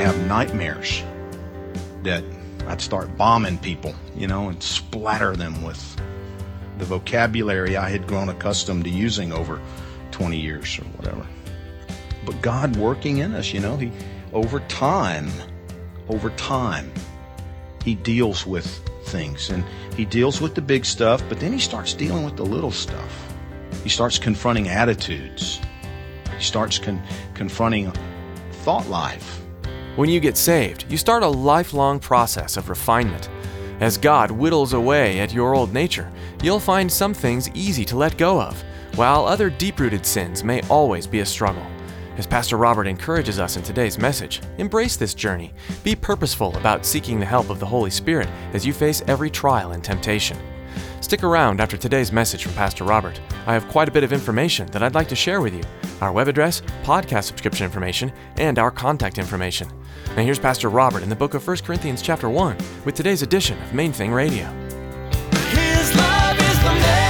Have nightmares that I'd start bombing people, you know, and splatter them with the vocabulary I had grown accustomed to using over 20 years or whatever. But God working in us, you know, he over time, over time, he deals with things and he deals with the big stuff, but then he starts dealing with the little stuff. He starts confronting attitudes. He starts con- confronting thought life. When you get saved, you start a lifelong process of refinement. As God whittles away at your old nature, you'll find some things easy to let go of, while other deep rooted sins may always be a struggle. As Pastor Robert encourages us in today's message, embrace this journey. Be purposeful about seeking the help of the Holy Spirit as you face every trial and temptation. Stick around after today's message from Pastor Robert. I have quite a bit of information that I'd like to share with you our web address, podcast subscription information, and our contact information. Now here's Pastor Robert in the book of 1 Corinthians chapter 1 with today's edition of Main Thing Radio. His love is the main.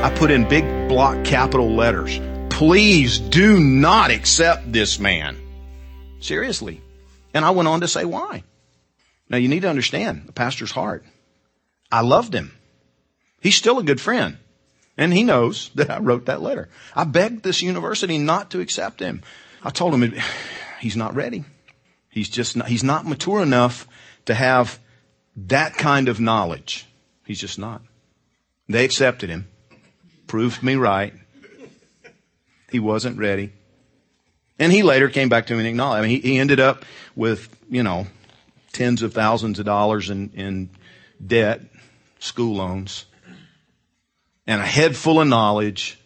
I put in big block capital letters. Please do not accept this man. Seriously. And I went on to say why. Now you need to understand the pastor's heart. I loved him. He's still a good friend. And he knows that I wrote that letter. I begged this university not to accept him. I told him he's not ready. He's just not, he's not mature enough to have that kind of knowledge. He's just not. They accepted him. Proved me right. He wasn't ready. And he later came back to me and acknowledged. I mean, he, he ended up with, you know, tens of thousands of dollars in, in debt, school loans, and a head full of knowledge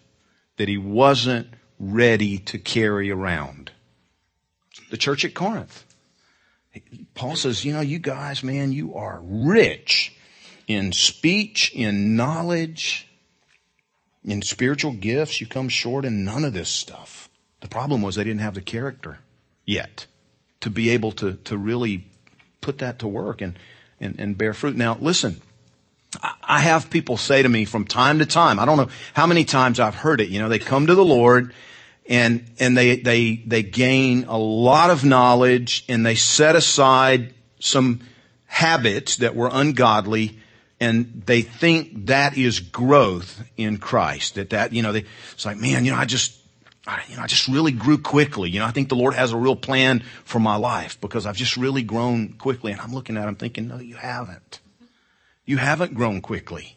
that he wasn't ready to carry around. The church at Corinth. Paul says, you know, you guys, man, you are rich in speech, in knowledge, in spiritual gifts. You come short in none of this stuff. The problem was they didn't have the character yet to be able to, to really put that to work and, and, and bear fruit. Now, listen, I- have people say to me from time to time, I don't know how many times I've heard it, you know, they come to the Lord and, and they, they, they gain a lot of knowledge and they set aside some habits that were ungodly and they think that is growth in Christ. That that, you know, they, it's like, man, you know, I just, I, you know, I just really grew quickly. You know, I think the Lord has a real plan for my life because I've just really grown quickly. And I'm looking at him thinking, no, you haven't. You haven't grown quickly.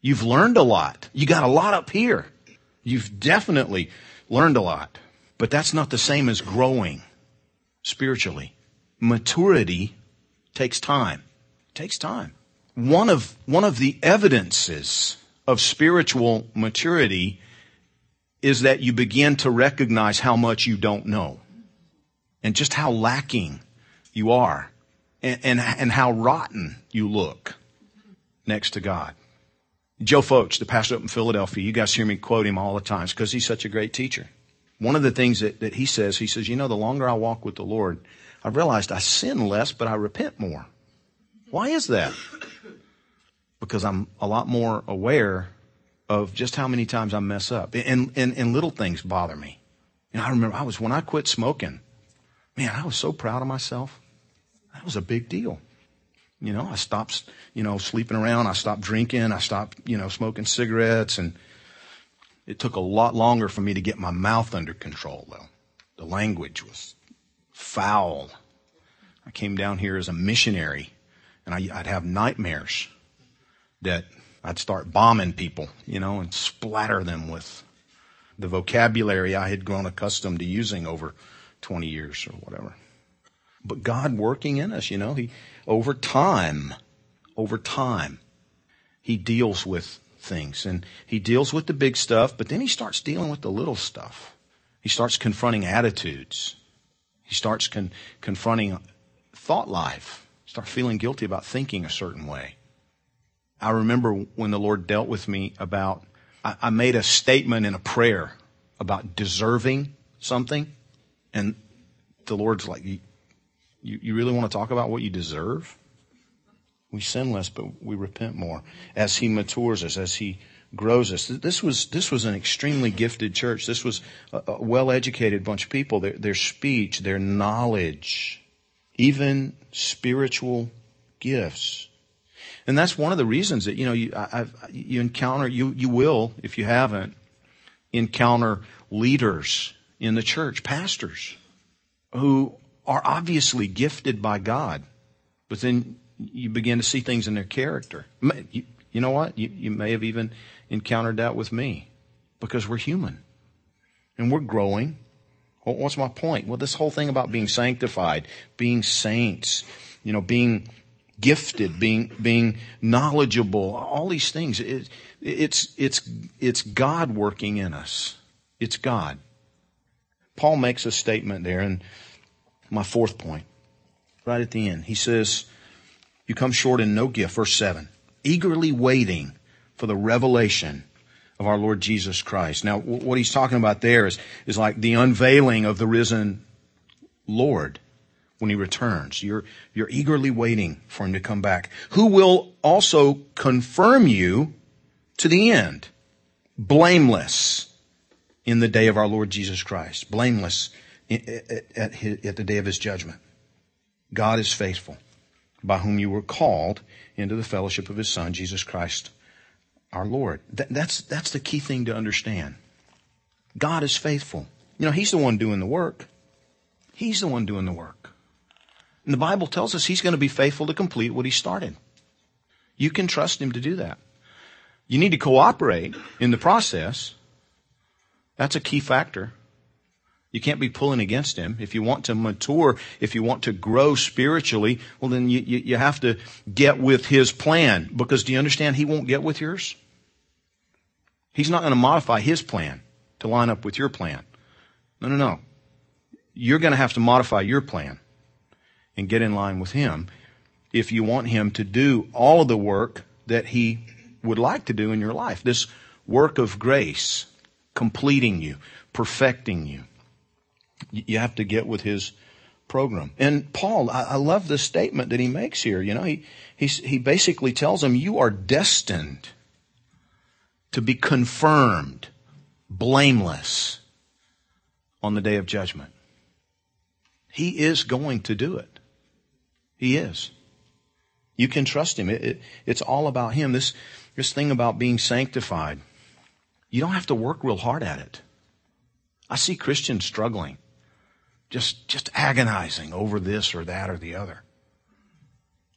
You've learned a lot. You got a lot up here. You've definitely learned a lot. But that's not the same as growing spiritually. Maturity takes time. It takes time. One of, one of the evidences of spiritual maturity is that you begin to recognize how much you don't know and just how lacking you are and, and, and how rotten you look next to God. Joe Focht, the pastor up in Philadelphia, you guys hear me quote him all the time because he's such a great teacher. One of the things that, that he says, he says, you know, the longer I walk with the Lord, I've realized I sin less, but I repent more. Why is that? Because I'm a lot more aware of just how many times I mess up. And, and, and little things bother me. You know, I remember I was, when I quit smoking, man, I was so proud of myself. That was a big deal. You know, I stopped, you know, sleeping around. I stopped drinking. I stopped, you know, smoking cigarettes. And it took a lot longer for me to get my mouth under control, though. The language was foul. I came down here as a missionary and I, I'd have nightmares that I'd start bombing people, you know, and splatter them with the vocabulary I had grown accustomed to using over 20 years or whatever. But God working in us, you know, He, over time, over time, He deals with things and He deals with the big stuff, but then He starts dealing with the little stuff. He starts confronting attitudes. He starts con- confronting thought life. Start feeling guilty about thinking a certain way. I remember when the Lord dealt with me about, I, I made a statement in a prayer about deserving something. And the Lord's like, you, you, really want to talk about what you deserve? We sin less, but we repent more as He matures us, as He grows us. This was this was an extremely gifted church. This was a, a well-educated bunch of people. Their, their speech, their knowledge, even spiritual gifts and that's one of the reasons that, you know, you, I've, you encounter, you, you will, if you haven't, encounter leaders in the church, pastors, who are obviously gifted by God, but then you begin to see things in their character. You, you know what? You, you may have even encountered that with me because we're human and we're growing. What's my point? Well, this whole thing about being sanctified, being saints, you know, being gifted, being, being knowledgeable, all these things. It, it's, it's, it's God working in us. It's God. Paul makes a statement there, and my fourth point, right at the end, he says, You come short in no gift, verse 7, eagerly waiting for the revelation of our Lord Jesus Christ. Now, what he's talking about there is, is like the unveiling of the risen Lord when he returns. You're, you're eagerly waiting for him to come back, who will also confirm you to the end, blameless in the day of our Lord Jesus Christ, blameless at, at the day of his judgment. God is faithful, by whom you were called into the fellowship of his Son, Jesus Christ, our Lord. That, that's, that's the key thing to understand. God is faithful. You know, he's the one doing the work. He's the one doing the work. And the Bible tells us he's going to be faithful to complete what he started. You can trust him to do that. You need to cooperate in the process. That's a key factor. You can't be pulling against him. If you want to mature, if you want to grow spiritually, well, then you, you, you, have to get with his plan. Because do you understand he won't get with yours? He's not going to modify his plan to line up with your plan. No, no, no. You're going to have to modify your plan and get in line with Him if you want Him to do all of the work that He would like to do in your life. This work of grace, completing you, perfecting you. You have to get with His program. And Paul, I, I love the statement that he makes here. You know, he, he, he basically tells them, you are destined to be confirmed blameless on the day of judgment. He is going to do it. He is. You can trust Him. It, it, it's all about Him. This, this thing about being sanctified, you don't have to work real hard at it. I see Christians struggling, just, just agonizing over this or that or the other.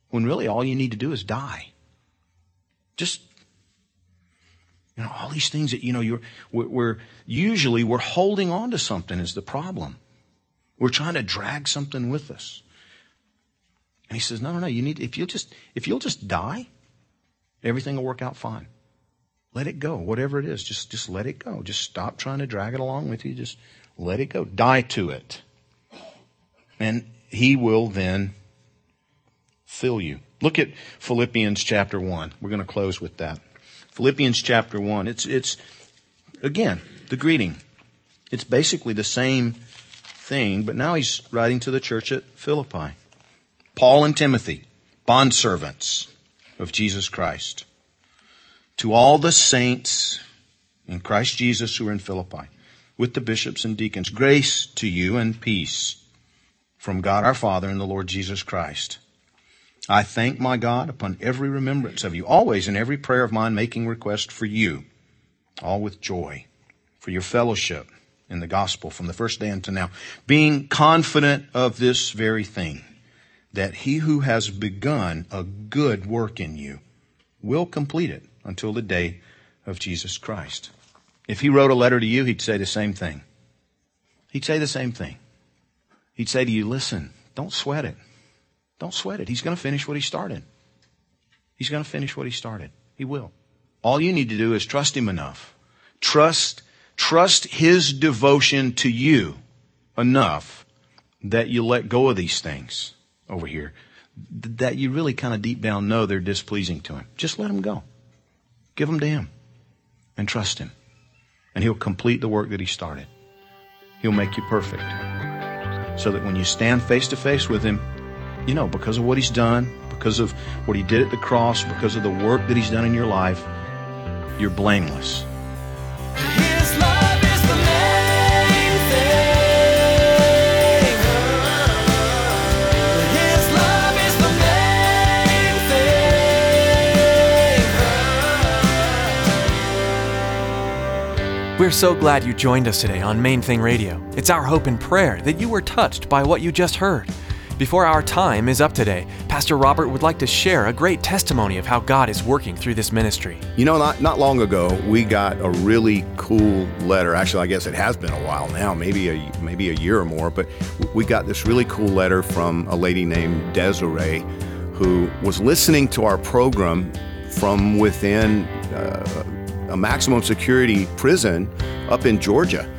When really all you need to do is die. Just, you know, all these things that, you know, you're, we're, we're usually we're holding on to something is the problem. We're trying to drag something with us. And he says, no, no, no, you need, if you'll just, if you'll just die, everything will work out fine. Let it go. Whatever it is, just, just let it go. Just stop trying to drag it along with you. Just let it go. Die to it. And he will then fill you. Look at Philippians chapter 1. We're going to close with that. Philippians chapter 1. It's, it's, again, the greeting. It's basically the same thing, but now he's writing to the church at Philippi. Paul and Timothy, bondservants of Jesus Christ. To all the saints in Christ Jesus who are in Philippi, with the bishops and deacons, grace to you and peace from God our Father and the Lord Jesus Christ. I thank my God upon every remembrance of you, always in every prayer of mine making request for you, all with joy, for your fellowship in the gospel from the first day until now, being confident of this very thing that he who has begun a good work in you will complete it until the day of Jesus Christ. If he wrote a letter to you, he'd say the same thing. He'd say the same thing. He'd say to you, listen, don't sweat it. Don't sweat it. He's going to finish what he started. He's going to finish what he started. He will. All you need to do is trust him enough. Trust, trust his devotion to you enough that you let go of these things over here that you really kind of deep down know they're displeasing to him. Just let them go. Give them to him and trust him. And he'll complete the work that he started. He'll make you perfect. So that when you stand face to face with him, you know, because of what he's done, because of what he did at the cross, because of the work that he's done in your life, you're blameless. We're so glad you joined us today on Main Thing Radio. It's our hope and prayer that you were touched by what you just heard. Before our time is up today, Pastor Robert would like to share a great testimony of how God is working through this ministry. You know, not, not long ago, we got a really cool letter. Actually, I guess it has been a while now, maybe a, maybe a year or more, but we got this really cool letter from a lady named Desiree who was listening to our program from within uh, a maximum security prison up in Georgia.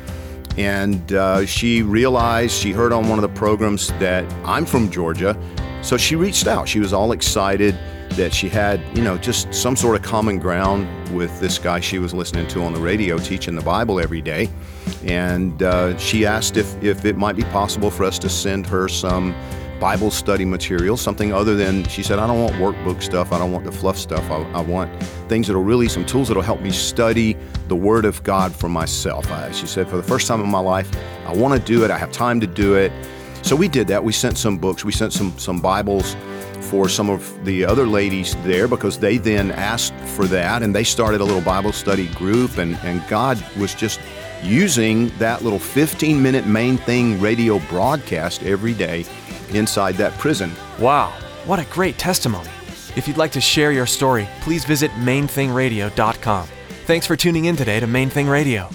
And uh, she realized, she heard on one of the programs that I'm from Georgia. So she reached out. She was all excited that she had, you know, just some sort of common ground with this guy she was listening to on the radio teaching the Bible every day. And uh, she asked if, if it might be possible for us to send her some Bible study material, something other than, she said, I don't want workbook stuff. I don't want the fluff stuff. I, I want things that'll really, some tools that'll help me study the Word of God for myself. I, she said, for the first time in my life, I want to do it. I have time to do it. So we did that. We sent some books. We sent some, some Bibles for some of the other ladies there because they then asked for that and they started a little Bible study group and, and God was just using that little 15 minute main thing radio broadcast every day inside that prison. Wow, what a great testimony. If you'd like to share your story, please visit mainthingradio.com. Thanks for tuning in today to Main Thing Radio.